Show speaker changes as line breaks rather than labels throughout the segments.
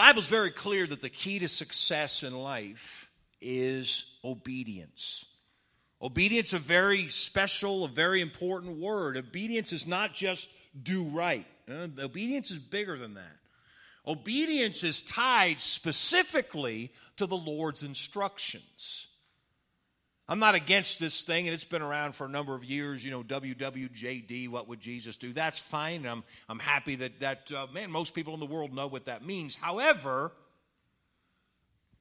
Bible's very clear that the key to success in life is obedience. Obedience is a very special, a very important word. Obedience is not just do right. Uh, obedience is bigger than that. Obedience is tied specifically to the Lord's instructions. I'm not against this thing, and it's been around for a number of years. You know, WWJD, what would Jesus do? That's fine. I'm, I'm happy that, that uh, man, most people in the world know what that means. However,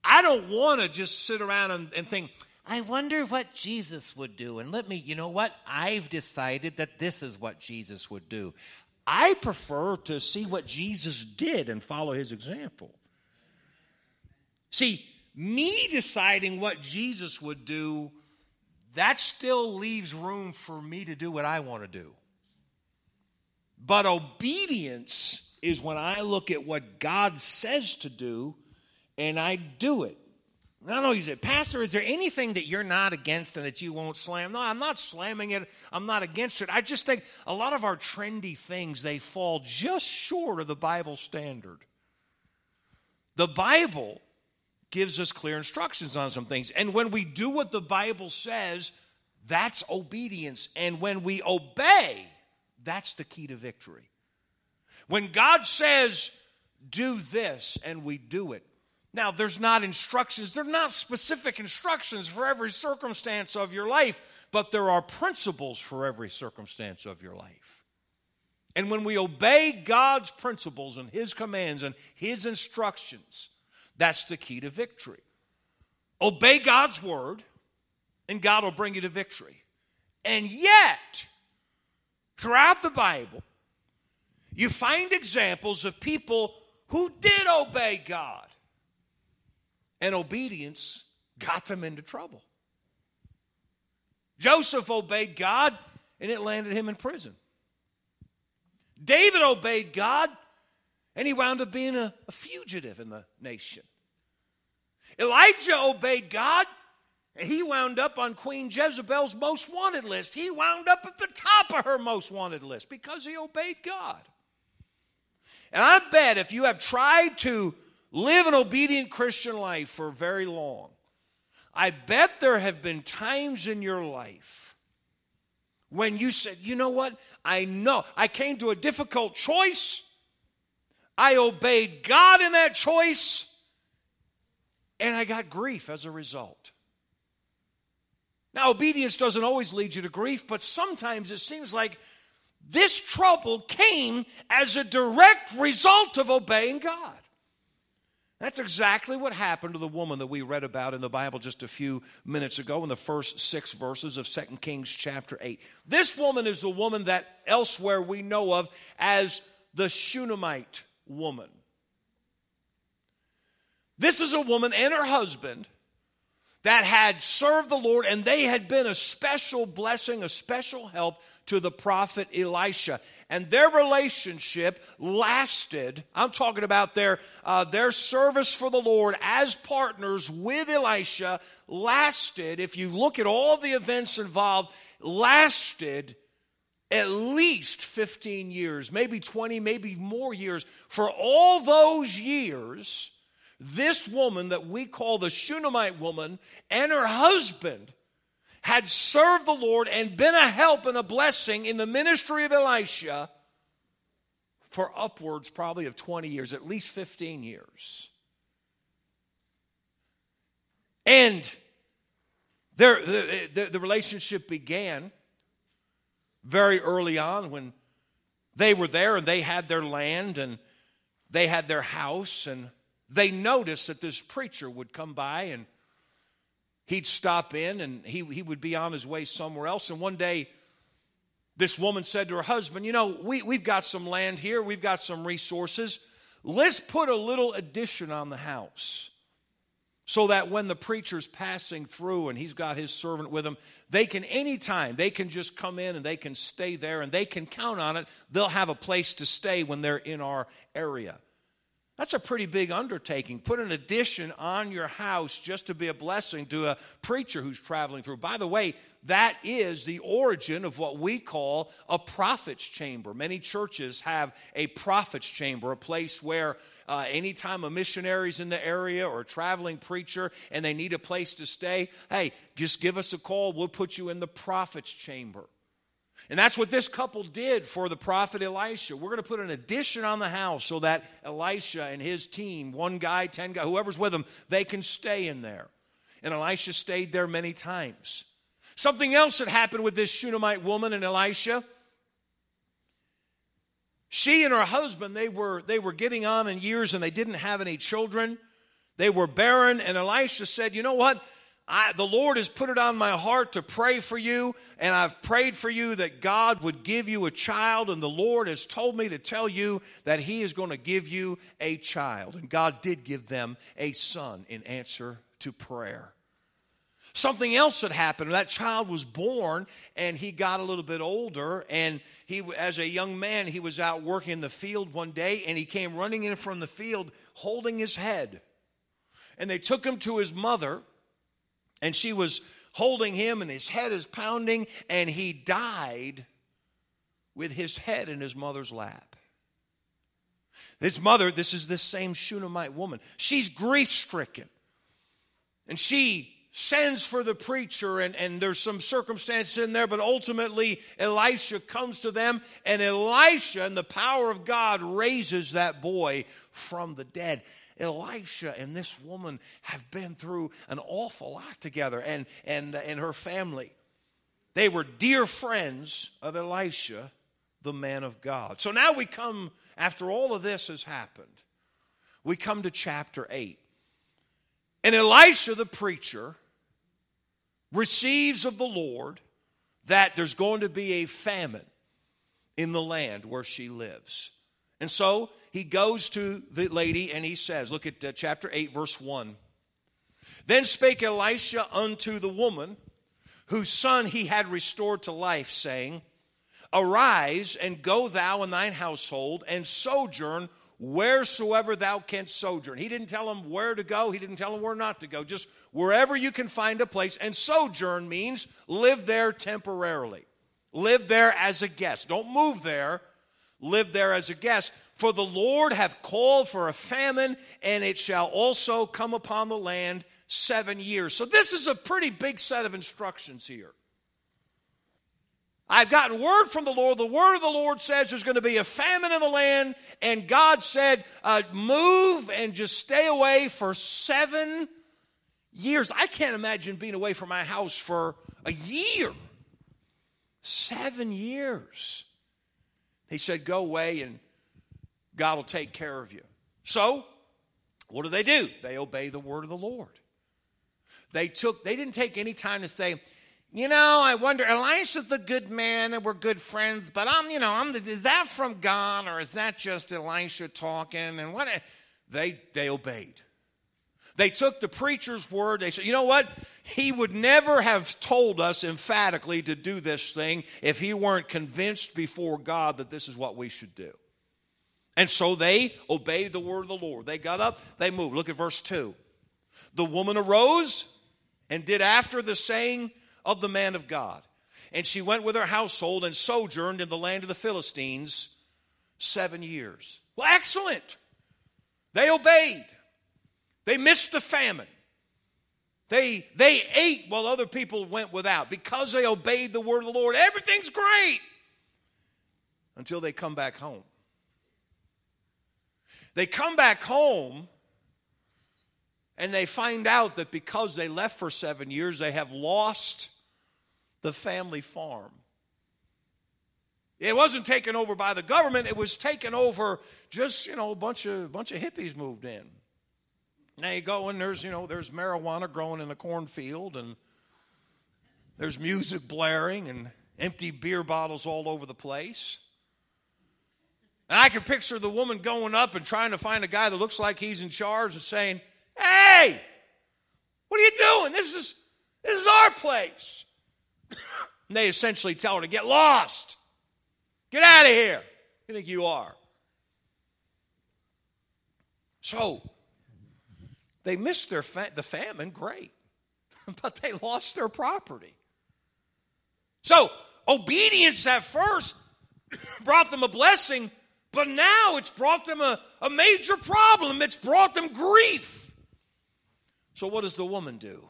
I don't want to just sit around and, and think, I wonder what Jesus would do. And let me, you know what? I've decided that this is what Jesus would do. I prefer to see what Jesus did and follow his example. See, me deciding what Jesus would do that still leaves room for me to do what I want to do. But obedience is when I look at what God says to do and I do it. I know you said, Pastor, is there anything that you're not against and that you won't slam? No, I'm not slamming it. I'm not against it. I just think a lot of our trendy things, they fall just short of the Bible standard. The Bible gives us clear instructions on some things. And when we do what the Bible says, that's obedience. And when we obey, that's the key to victory. When God says, do this, and we do it. Now, there's not instructions, there are not specific instructions for every circumstance of your life, but there are principles for every circumstance of your life. And when we obey God's principles and His commands and His instructions, that's the key to victory. Obey God's word, and God will bring you to victory. And yet, throughout the Bible, you find examples of people who did obey God, and obedience got them into trouble. Joseph obeyed God, and it landed him in prison. David obeyed God, and he wound up being a, a fugitive in the nation. Elijah obeyed God, and he wound up on Queen Jezebel's most wanted list. He wound up at the top of her most wanted list because he obeyed God. And I bet if you have tried to live an obedient Christian life for very long, I bet there have been times in your life when you said, you know what? I know I came to a difficult choice. I obeyed God in that choice, and I got grief as a result. Now, obedience doesn't always lead you to grief, but sometimes it seems like this trouble came as a direct result of obeying God. That's exactly what happened to the woman that we read about in the Bible just a few minutes ago in the first six verses of 2 Kings chapter 8. This woman is the woman that elsewhere we know of as the Shunammite woman. This is a woman and her husband that had served the Lord and they had been a special blessing, a special help to the prophet Elisha. And their relationship lasted. I'm talking about their, uh, their service for the Lord as partners with Elisha lasted, if you look at all the events involved, lasted at least 15 years, maybe 20, maybe more years. For all those years, this woman that we call the Shunammite woman and her husband had served the Lord and been a help and a blessing in the ministry of Elisha for upwards probably of 20 years, at least 15 years. And their, the, the, the relationship began very early on when they were there and they had their land and they had their house and they noticed that this preacher would come by and he'd stop in and he, he would be on his way somewhere else. And one day, this woman said to her husband, You know, we, we've got some land here, we've got some resources. Let's put a little addition on the house so that when the preacher's passing through and he's got his servant with him, they can anytime, they can just come in and they can stay there and they can count on it. They'll have a place to stay when they're in our area. That's a pretty big undertaking. Put an addition on your house just to be a blessing to a preacher who's traveling through. By the way, that is the origin of what we call a prophet's chamber. Many churches have a prophet's chamber, a place where uh, anytime a missionary's in the area or a traveling preacher and they need a place to stay, hey, just give us a call. We'll put you in the prophet's chamber. And that's what this couple did for the prophet Elisha. We're going to put an addition on the house so that Elisha and his team, one guy, ten guys, whoever's with them, they can stay in there. And Elisha stayed there many times. Something else that happened with this Shunammite woman and Elisha. She and her husband, they were, they were getting on in years and they didn't have any children. They were barren, and Elisha said, You know what? I, the Lord has put it on my heart to pray for you, and I've prayed for you that God would give you a child, and the Lord has told me to tell you that He is going to give you a child. And God did give them a son in answer to prayer. Something else had happened. That child was born, and he got a little bit older. And he, as a young man, he was out working in the field one day, and he came running in from the field holding his head. And they took him to his mother, and she was holding him, and his head is pounding, and he died with his head in his mother's lap. His mother, this is this same Shunammite woman, she's grief stricken. And she sends for the preacher, and, and there's some circumstances in there, but ultimately Elisha comes to them, and Elisha, and the power of God, raises that boy from the dead. Elisha and this woman have been through an awful lot together and, and, and her family. They were dear friends of Elisha, the man of God. So now we come, after all of this has happened, we come to chapter 8. And Elisha, the preacher, receives of the Lord that there's going to be a famine in the land where she lives. And so he goes to the lady and he says, Look at uh, chapter 8, verse 1. Then spake Elisha unto the woman, whose son he had restored to life, saying, Arise and go thou and thine household and sojourn wheresoever thou canst sojourn. He didn't tell him where to go, he didn't tell him where not to go, just wherever you can find a place. And sojourn means live there temporarily, live there as a guest. Don't move there, live there as a guest. For the Lord hath called for a famine, and it shall also come upon the land seven years. So, this is a pretty big set of instructions here. I've gotten word from the Lord. The word of the Lord says there's going to be a famine in the land, and God said, uh, move and just stay away for seven years. I can't imagine being away from my house for a year. Seven years. He said, Go away and God will take care of you. So, what do they do? They obey the word of the Lord. They took, they didn't take any time to say, you know, I wonder, Elisha's the good man and we're good friends, but I'm, you know, I'm the, is that from God or is that just Elisha talking? And what? They, they obeyed. They took the preacher's word. They said, you know what? He would never have told us emphatically to do this thing if he weren't convinced before God that this is what we should do. And so they obeyed the word of the Lord. They got up, they moved. Look at verse 2. The woman arose and did after the saying of the man of God. And she went with her household and sojourned in the land of the Philistines seven years. Well, excellent. They obeyed. They missed the famine. They, they ate while other people went without because they obeyed the word of the Lord. Everything's great until they come back home. They come back home and they find out that because they left for seven years, they have lost the family farm. It wasn't taken over by the government, it was taken over just, you know, a bunch of bunch of hippies moved in. Now you go and there's, you know, there's marijuana growing in the cornfield and there's music blaring and empty beer bottles all over the place. And I can picture the woman going up and trying to find a guy that looks like he's in charge and saying, Hey, what are you doing? This is, this is our place. And they essentially tell her to get lost. Get out of here. You think you are? So they missed their fa- the famine, great, but they lost their property. So obedience at first brought them a blessing, but now it's brought them a, a major problem. It's brought them grief. So what does the woman do?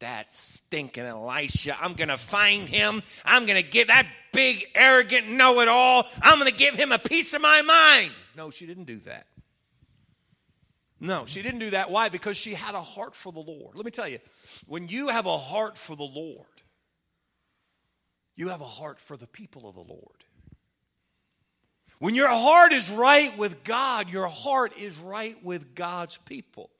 That stinking Elisha, I'm going to find him. I'm going to give that big, arrogant know it all. I'm going to give him a piece of my mind. No, she didn't do that. No, she didn't do that. Why? Because she had a heart for the Lord. Let me tell you, when you have a heart for the Lord, you have a heart for the people of the Lord. When your heart is right with God, your heart is right with God's people.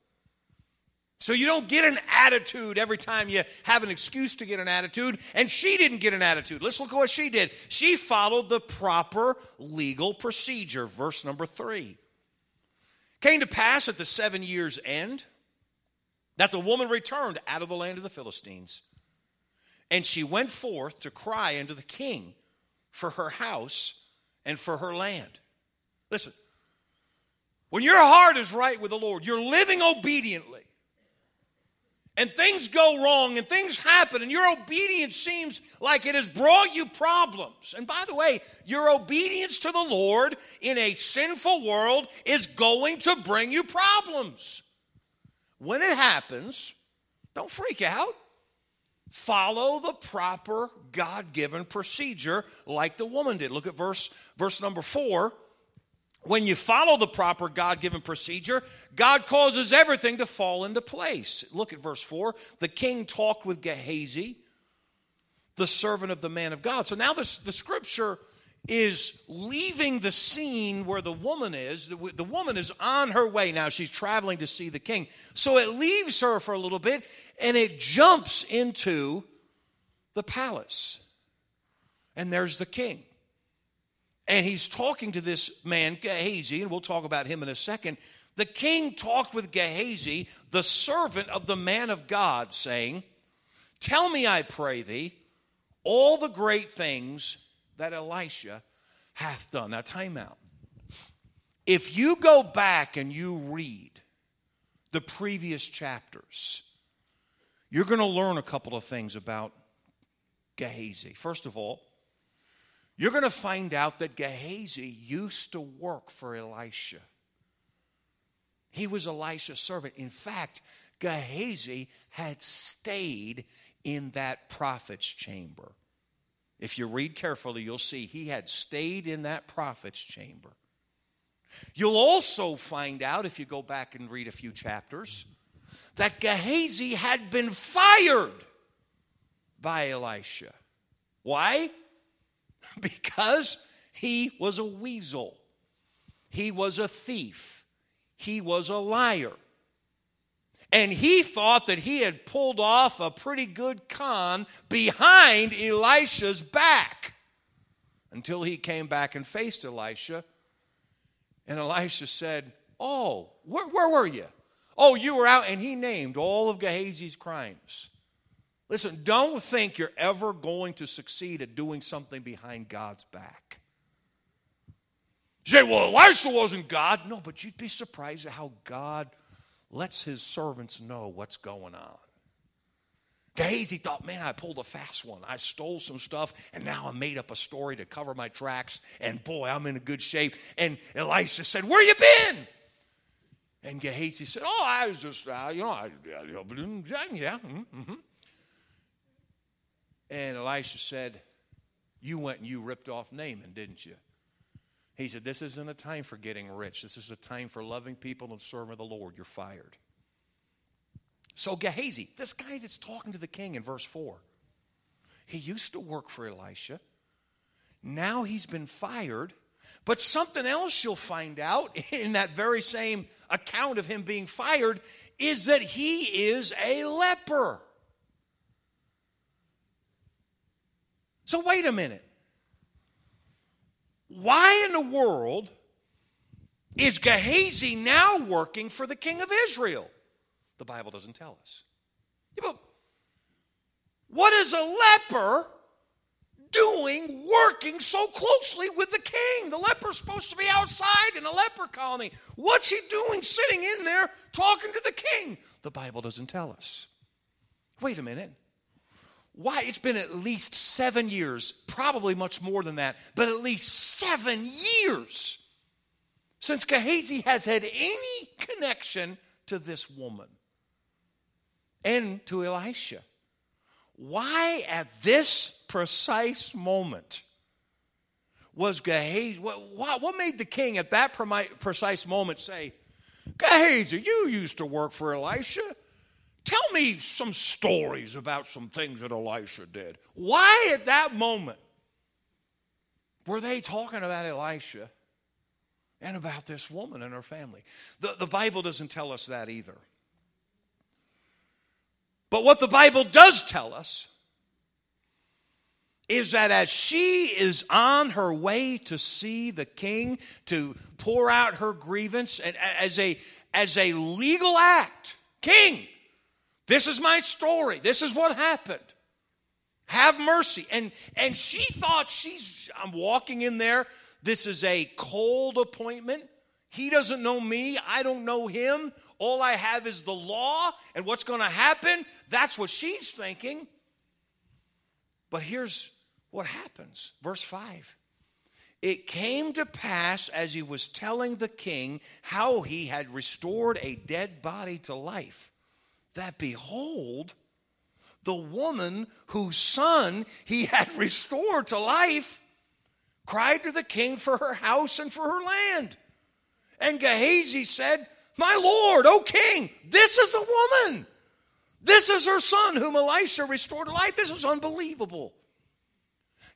So you don't get an attitude every time you have an excuse to get an attitude. And she didn't get an attitude. Let's look at what she did. She followed the proper legal procedure. Verse number three. Came to pass at the seven years' end that the woman returned out of the land of the Philistines. And she went forth to cry unto the king for her house and for her land. Listen, when your heart is right with the Lord, you're living obediently, and things go wrong and things happen, and your obedience seems like it has brought you problems. And by the way, your obedience to the Lord in a sinful world is going to bring you problems. When it happens, don't freak out. Follow the proper God given procedure like the woman did. Look at verse, verse number four when you follow the proper God given procedure, God causes everything to fall into place. Look at verse 4. The king talked with Gehazi, the servant of the man of God. So now this, the scripture is leaving the scene where the woman is. The, the woman is on her way now. She's traveling to see the king. So it leaves her for a little bit and it jumps into the palace. And there's the king. And he's talking to this man, Gehazi, and we'll talk about him in a second. The king talked with Gehazi, the servant of the man of God, saying, Tell me, I pray thee, all the great things that Elisha hath done. Now, time out. If you go back and you read the previous chapters, you're going to learn a couple of things about Gehazi. First of all, you're going to find out that Gehazi used to work for Elisha. He was Elisha's servant. In fact, Gehazi had stayed in that prophet's chamber. If you read carefully, you'll see he had stayed in that prophet's chamber. You'll also find out, if you go back and read a few chapters, that Gehazi had been fired by Elisha. Why? because he was a weasel, he was a thief, he was a liar. And he thought that he had pulled off a pretty good con behind Elisha's back until he came back and faced Elisha. And Elisha said, Oh, where, where were you? Oh, you were out. And he named all of Gehazi's crimes. Listen, don't think you're ever going to succeed at doing something behind God's back. You say, well, Elisha wasn't God. No, but you'd be surprised at how God lets his servants know what's going on. Gehazi thought, man, I pulled a fast one. I stole some stuff, and now I made up a story to cover my tracks, and boy, I'm in a good shape. And Elisha said, Where you been? And Gehazi said, Oh, I was just, uh, you know, I, yeah, mm-hmm. And Elisha said, You went and you ripped off Naaman, didn't you? He said, This isn't a time for getting rich. This is a time for loving people and serving the Lord. You're fired. So Gehazi, this guy that's talking to the king in verse 4, he used to work for Elisha. Now he's been fired. But something else you'll find out in that very same account of him being fired is that he is a leper. So, wait a minute. Why in the world is Gehazi now working for the king of Israel? The Bible doesn't tell us. What is a leper doing working so closely with the king? The leper's supposed to be outside in a leper colony. What's he doing sitting in there talking to the king? The Bible doesn't tell us. Wait a minute. Why? It's been at least seven years, probably much more than that, but at least seven years since Gehazi has had any connection to this woman and to Elisha. Why at this precise moment was Gehazi, what, what made the king at that precise moment say, Gehazi, you used to work for Elisha. Tell me some stories about some things that Elisha did. Why at that moment were they talking about Elisha and about this woman and her family? The, the Bible doesn't tell us that either. But what the Bible does tell us is that as she is on her way to see the king to pour out her grievance and as a as a legal act king this is my story. This is what happened. Have mercy. And and she thought she's I'm walking in there. This is a cold appointment. He doesn't know me. I don't know him. All I have is the law and what's going to happen. That's what she's thinking. But here's what happens. Verse 5. It came to pass as he was telling the king how he had restored a dead body to life that behold, the woman whose son he had restored to life cried to the king for her house and for her land. And Gehazi said, My lord, O king, this is the woman. This is her son whom Elisha restored to life. This is unbelievable.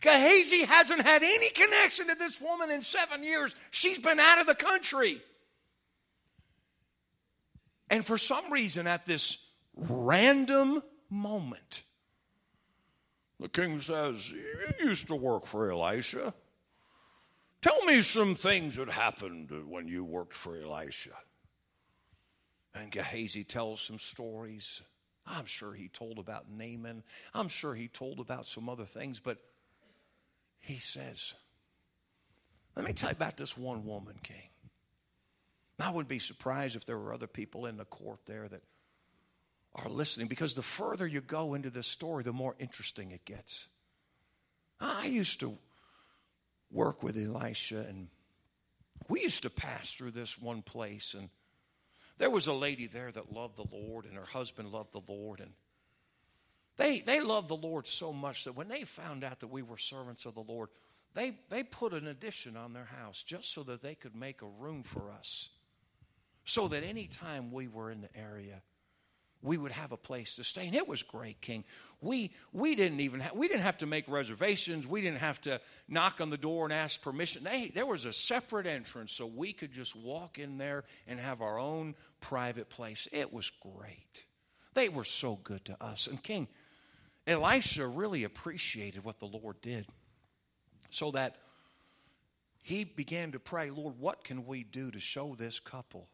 Gehazi hasn't had any connection to this woman in seven years. She's been out of the country. And for some reason, at this random moment. The king says, You used to work for Elisha. Tell me some things that happened when you worked for Elisha. And Gehazi tells some stories. I'm sure he told about Naaman. I'm sure he told about some other things, but he says, Let me tell you about this one woman, King. I wouldn't be surprised if there were other people in the court there that are listening because the further you go into this story, the more interesting it gets. I used to work with Elisha, and we used to pass through this one place, and there was a lady there that loved the Lord, and her husband loved the Lord, and they, they loved the Lord so much that when they found out that we were servants of the Lord, they, they put an addition on their house just so that they could make a room for us. So that any time we were in the area, we would have a place to stay. And it was great king. We we didn't even have, we didn't have to make reservations. We didn't have to knock on the door and ask permission. They, there was a separate entrance so we could just walk in there and have our own private place. It was great. They were so good to us. And king elisha really appreciated what the lord did so that he began to pray lord what can we do to show this couple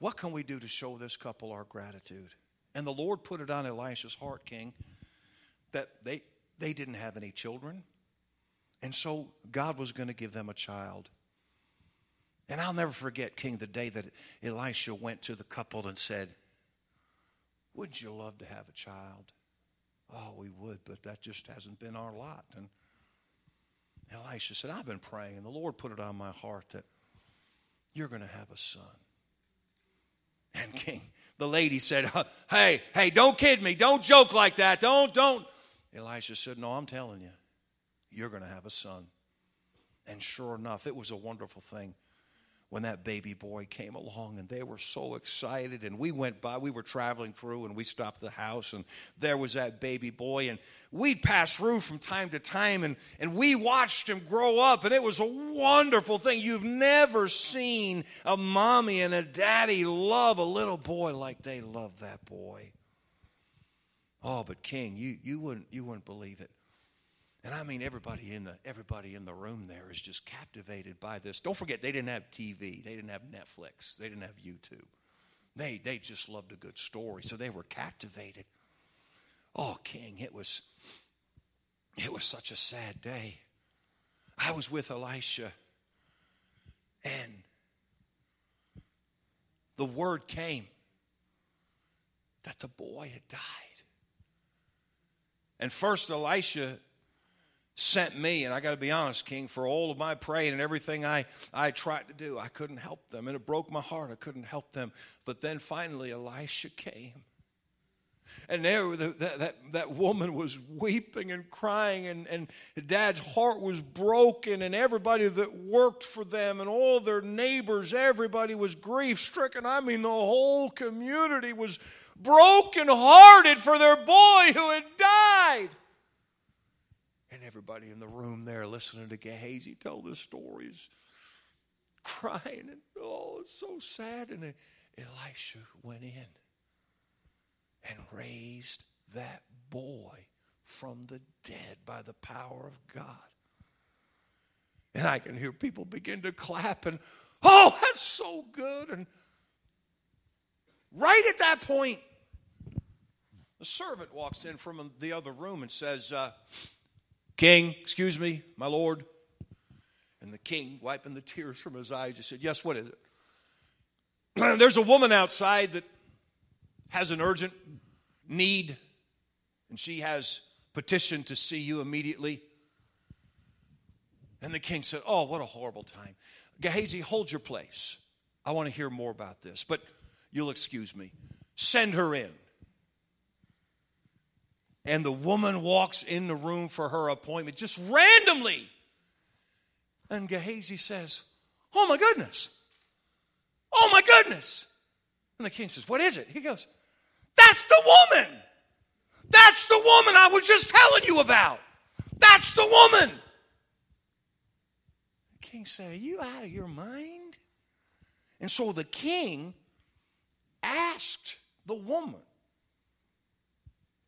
what can we do to show this couple our gratitude? And the Lord put it on Elisha's heart, King, that they, they didn't have any children. And so God was going to give them a child. And I'll never forget, King, the day that Elisha went to the couple and said, Wouldn't you love to have a child? Oh, we would, but that just hasn't been our lot. And Elisha said, I've been praying, and the Lord put it on my heart that you're going to have a son. And King, the lady said, Hey, hey, don't kid me. Don't joke like that. Don't, don't. Elisha said, No, I'm telling you, you're going to have a son. And sure enough, it was a wonderful thing when that baby boy came along and they were so excited and we went by we were traveling through and we stopped the house and there was that baby boy and we'd pass through from time to time and, and we watched him grow up and it was a wonderful thing. You've never seen a mommy and a daddy love a little boy like they love that boy. Oh but king you, you wouldn't you wouldn't believe it and I mean everybody in the everybody in the room there is just captivated by this. Don't forget they didn't have TV, they didn't have Netflix, they didn't have YouTube. They they just loved a good story, so they were captivated. Oh, King, it was It was such a sad day. I was with Elisha, and the word came that the boy had died. And first, Elisha sent me, and I got to be honest, King, for all of my praying and everything I, I tried to do, I couldn't help them. And it broke my heart. I couldn't help them. But then finally, Elisha came. And there, that, that, that woman was weeping and crying, and, and dad's heart was broken, and everybody that worked for them and all their neighbors, everybody was grief stricken. I mean, the whole community was broken hearted for their boy who had died. And everybody in the room there listening to Gehazi tell the stories, crying, and oh, it's so sad. And Elisha went in and raised that boy from the dead by the power of God. And I can hear people begin to clap and, oh, that's so good. And right at that point, the servant walks in from the other room and says, uh, King, excuse me, my lord. And the king, wiping the tears from his eyes, he said, Yes, what is it? There's a woman outside that has an urgent need, and she has petitioned to see you immediately. And the king said, Oh, what a horrible time. Gehazi, hold your place. I want to hear more about this, but you'll excuse me. Send her in. And the woman walks in the room for her appointment just randomly. And Gehazi says, Oh my goodness. Oh my goodness. And the king says, What is it? He goes, That's the woman. That's the woman I was just telling you about. That's the woman. The king said, Are you out of your mind? And so the king asked the woman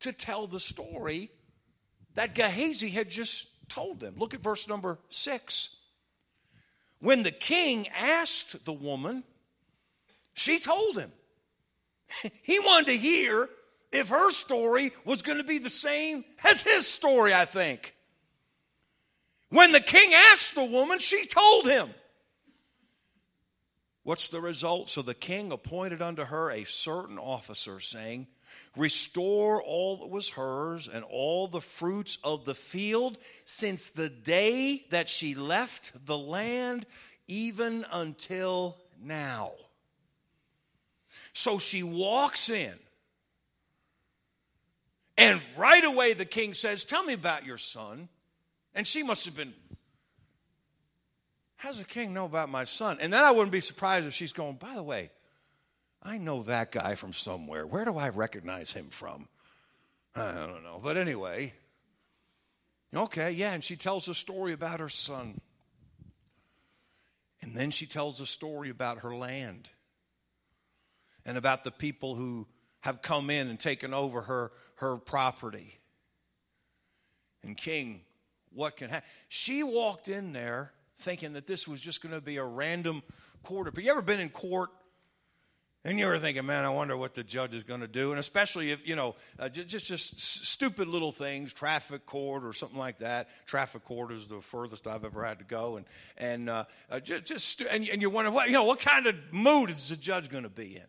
to tell the story that Gehazi had just told them. Look at verse number six. When the king asked the woman, she told him. He wanted to hear if her story was going to be the same as his story, I think. When the king asked the woman, she told him. What's the result? So the king appointed unto her a certain officer, saying, Restore all that was hers and all the fruits of the field since the day that she left the land, even until now. So she walks in. And right away, the king says, Tell me about your son. And she must have been, How does the king know about my son? And then I wouldn't be surprised if she's going, By the way, I know that guy from somewhere. Where do I recognize him from? I don't know. But anyway, okay, yeah, and she tells a story about her son. And then she tells a story about her land and about the people who have come in and taken over her, her property. And King, what can happen? She walked in there thinking that this was just going to be a random court. But you ever been in court and you were thinking, man, I wonder what the judge is going to do. And especially if, you know, uh, just, just stupid little things, traffic court or something like that. Traffic court is the furthest I've ever had to go. And, and uh, uh, just, just and, and you wonder, what, you know, what kind of mood is the judge going to be in?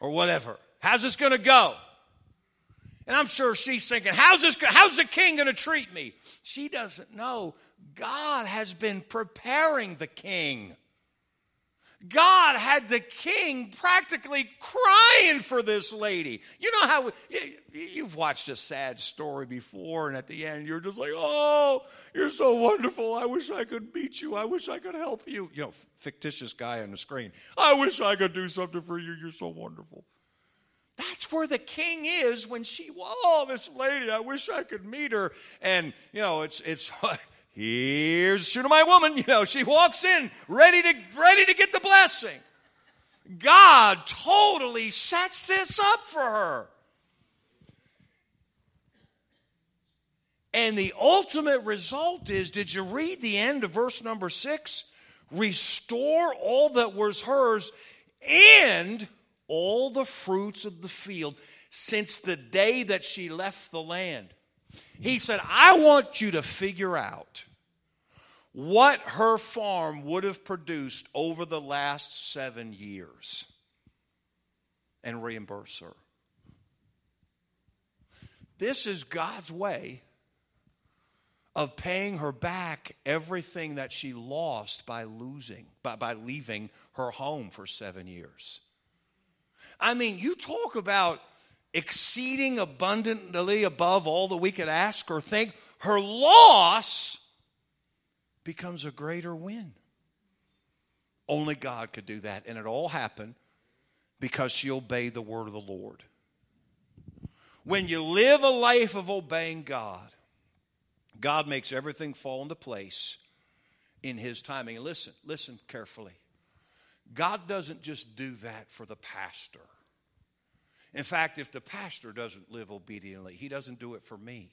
Or whatever. How's this going to go? And I'm sure she's thinking, how's, this, how's the king going to treat me? She doesn't know. God has been preparing the king. God had the king practically crying for this lady. You know how you've watched a sad story before, and at the end, you're just like, oh, you're so wonderful. I wish I could meet you. I wish I could help you. You know, fictitious guy on the screen. I wish I could do something for you. You're so wonderful. That's where the king is when she, oh, this lady, I wish I could meet her. And, you know, it's, it's, Here's Shunammite woman, you know, she walks in ready to ready to get the blessing. God totally sets this up for her. And the ultimate result is did you read the end of verse number 6? Restore all that was hers and all the fruits of the field since the day that she left the land. He said, I want you to figure out what her farm would have produced over the last seven years and reimburse her. This is God's way of paying her back everything that she lost by losing, by, by leaving her home for seven years. I mean, you talk about exceeding abundantly above all that we could ask or think. Her loss becomes a greater win. Only God could do that. And it all happened because she obeyed the word of the Lord. When you live a life of obeying God, God makes everything fall into place in His timing. Listen, listen carefully. God doesn't just do that for the pastor. In fact, if the pastor doesn't live obediently, he doesn't do it for me.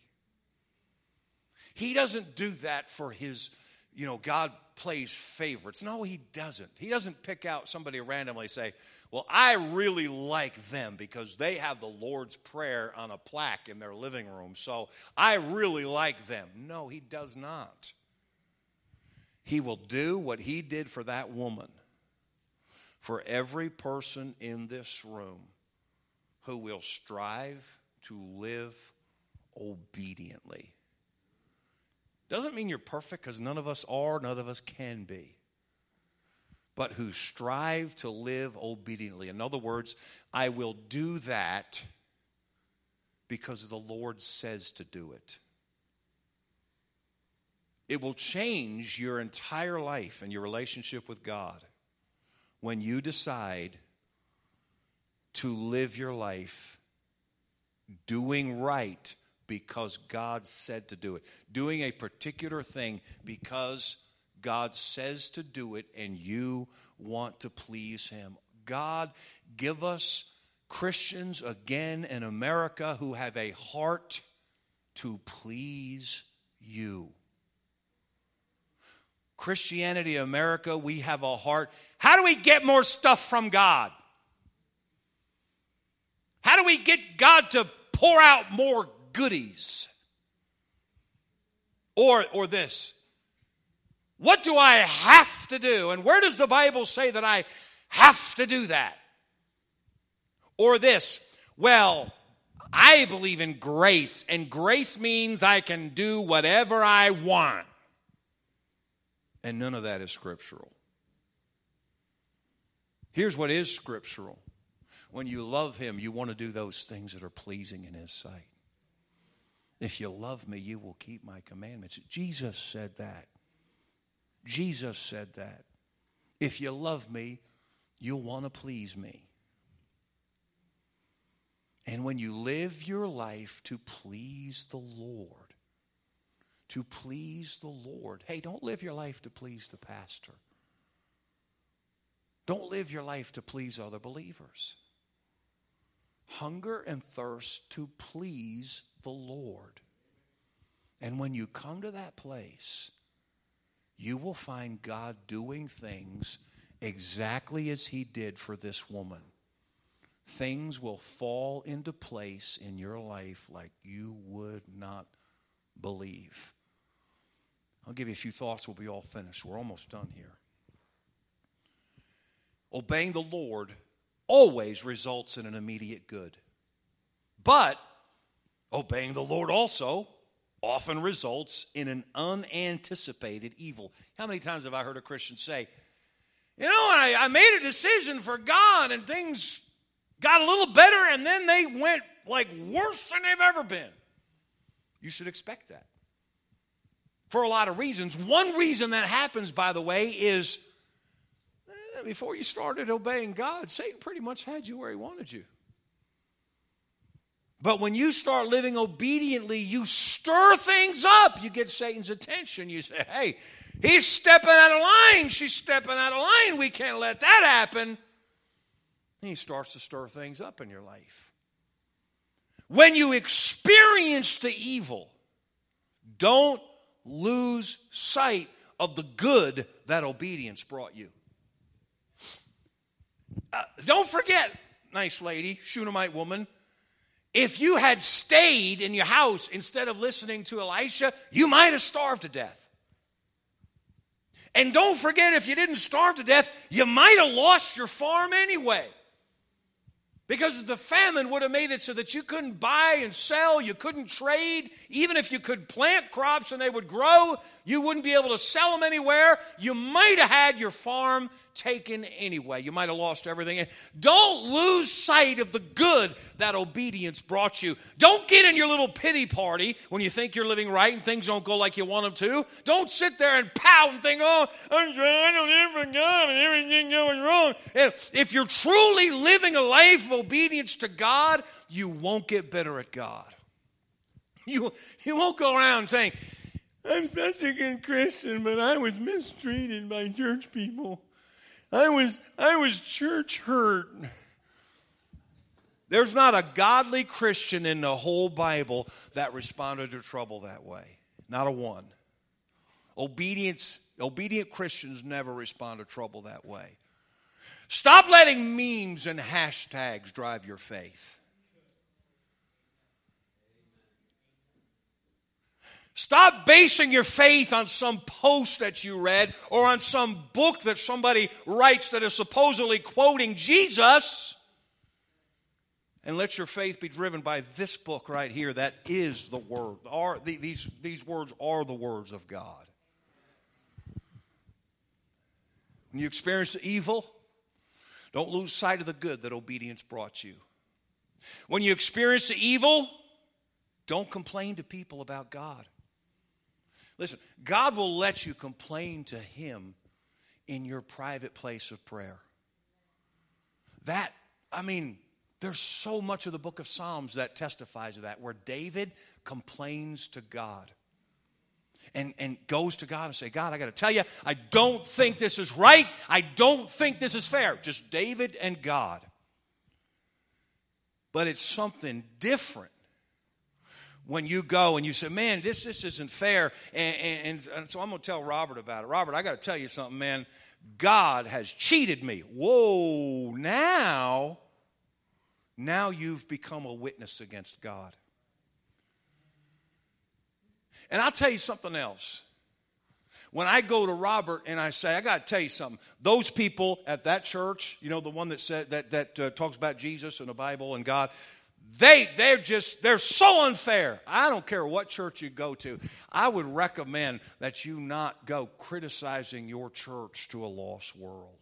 He doesn't do that for his you know, God plays favorites. No, He doesn't. He doesn't pick out somebody randomly say, well, I really like them because they have the Lord's Prayer on a plaque in their living room, so I really like them. No, He does not. He will do what He did for that woman, for every person in this room who will strive to live obediently. Doesn't mean you're perfect because none of us are, none of us can be. But who strive to live obediently. In other words, I will do that because the Lord says to do it. It will change your entire life and your relationship with God when you decide to live your life doing right because God said to do it. Doing a particular thing because God says to do it and you want to please Him. God, give us Christians again in America who have a heart to please you. Christianity America, we have a heart. How do we get more stuff from God? How do we get God to pour out more goodies. Or, or this What do I have to do? And where does the Bible say that I have to do that? Or this Well, I believe in grace, and grace means I can do whatever I want. And none of that is scriptural. Here's what is scriptural when you love Him, you want to do those things that are pleasing in His sight. If you love me, you will keep my commandments. Jesus said that. Jesus said that. If you love me, you'll want to please me. And when you live your life to please the Lord, to please the Lord, hey, don't live your life to please the pastor. Don't live your life to please other believers. Hunger and thirst to please the Lord. And when you come to that place, you will find God doing things exactly as He did for this woman. Things will fall into place in your life like you would not believe. I'll give you a few thoughts. We'll be all finished. We're almost done here. Obeying the Lord always results in an immediate good. But Obeying the Lord also often results in an unanticipated evil. How many times have I heard a Christian say, You know, I, I made a decision for God and things got a little better and then they went like worse than they've ever been? You should expect that for a lot of reasons. One reason that happens, by the way, is before you started obeying God, Satan pretty much had you where he wanted you. But when you start living obediently, you stir things up. You get Satan's attention. You say, hey, he's stepping out of line. She's stepping out of line. We can't let that happen. And he starts to stir things up in your life. When you experience the evil, don't lose sight of the good that obedience brought you. Uh, don't forget, nice lady, Shunammite woman If you had stayed in your house instead of listening to Elisha, you might have starved to death. And don't forget, if you didn't starve to death, you might have lost your farm anyway. Because the famine would have made it so that you couldn't buy and sell, you couldn't trade. Even if you could plant crops and they would grow, you wouldn't be able to sell them anywhere. You might have had your farm taken anyway. You might have lost everything. And Don't lose sight of the good that obedience brought you. Don't get in your little pity party when you think you're living right and things don't go like you want them to. Don't sit there and pout and think, oh, I'm trying to live for God and everything going wrong. And if you're truly living a life of obedience to God, you won't get bitter at God. You, you won't go around saying, I'm such a good Christian, but I was mistreated by church people. I was, I was church hurt. There's not a godly Christian in the whole Bible that responded to trouble that way. Not a one. Obedience, obedient Christians never respond to trouble that way. Stop letting memes and hashtags drive your faith. Stop basing your faith on some post that you read or on some book that somebody writes that is supposedly quoting Jesus. And let your faith be driven by this book right here that is the Word. Are, these, these words are the words of God. When you experience evil, don't lose sight of the good that obedience brought you. When you experience the evil, don't complain to people about God. Listen, God will let you complain to Him in your private place of prayer. That, I mean, there's so much of the book of Psalms that testifies of that, where David complains to God and, and goes to God and say, God, I got to tell you, I don't think this is right. I don't think this is fair. Just David and God. But it's something different when you go and you say, man, this, this isn't fair. And, and, and so I'm going to tell Robert about it. Robert, I got to tell you something, man. God has cheated me. Whoa, now, now you've become a witness against God. And I'll tell you something else. When I go to Robert and I say, I got to tell you something, those people at that church, you know, the one that said that that uh, talks about Jesus and the Bible and God, they they're just they're so unfair. I don't care what church you go to. I would recommend that you not go criticizing your church to a lost world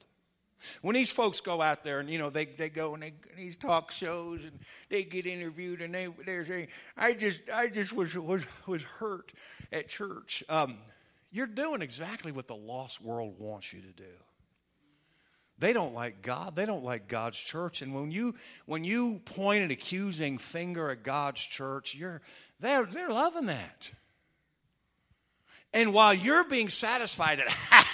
when these folks go out there and you know they, they go and they these talk shows and they get interviewed and they they're saying i just i just was was was hurt at church um, you're doing exactly what the lost world wants you to do they don't like God. They don't like God's church. And when you when you point an accusing finger at God's church, you're they're they're loving that. And while you're being satisfied that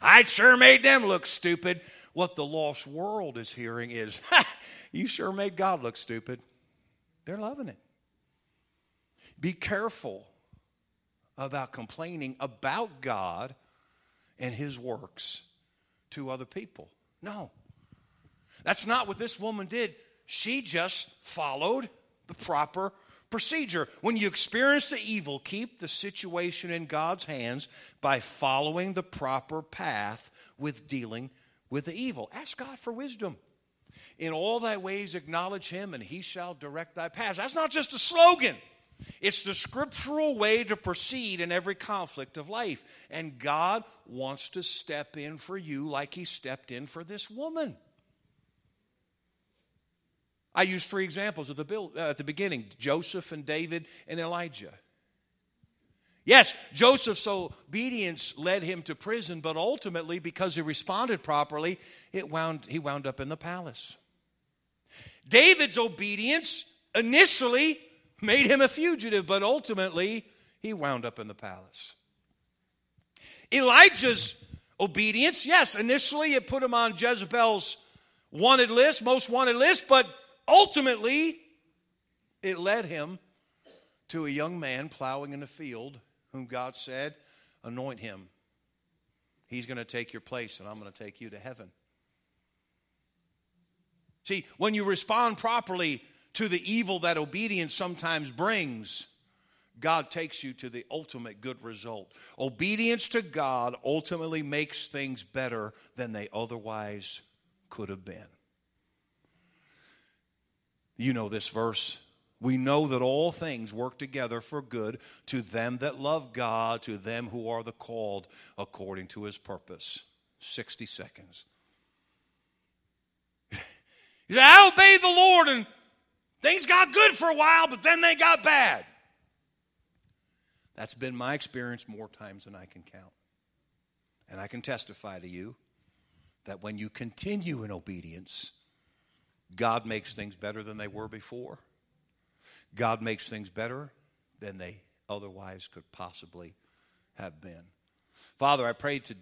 I sure made them look stupid, what the lost world is hearing is, you sure made God look stupid. They're loving it. Be careful about complaining about God and his works to other people. No. That's not what this woman did. She just followed the proper procedure. When you experience the evil, keep the situation in God's hands by following the proper path with dealing with the evil. Ask God for wisdom. In all thy ways, acknowledge him, and he shall direct thy paths. That's not just a slogan. It's the scriptural way to proceed in every conflict of life. And God wants to step in for you like He stepped in for this woman. I used three examples at the, bill, uh, at the beginning Joseph and David and Elijah. Yes, Joseph's obedience led him to prison, but ultimately, because he responded properly, it wound, he wound up in the palace. David's obedience initially made him a fugitive, but ultimately he wound up in the palace. Elijah's obedience, yes, initially it put him on Jezebel's wanted list, most wanted list, but ultimately it led him to a young man plowing in a field whom God said, Anoint him. He's going to take your place, and I'm going to take you to heaven. See, when you respond properly to the evil that obedience sometimes brings, God takes you to the ultimate good result. Obedience to God ultimately makes things better than they otherwise could have been. You know this verse. We know that all things work together for good to them that love God, to them who are the called according to his purpose. 60 seconds. You say, I obeyed the Lord and things got good for a while, but then they got bad. That's been my experience more times than I can count. And I can testify to you that when you continue in obedience, God makes things better than they were before. God makes things better than they otherwise could possibly have been. Father, I pray today.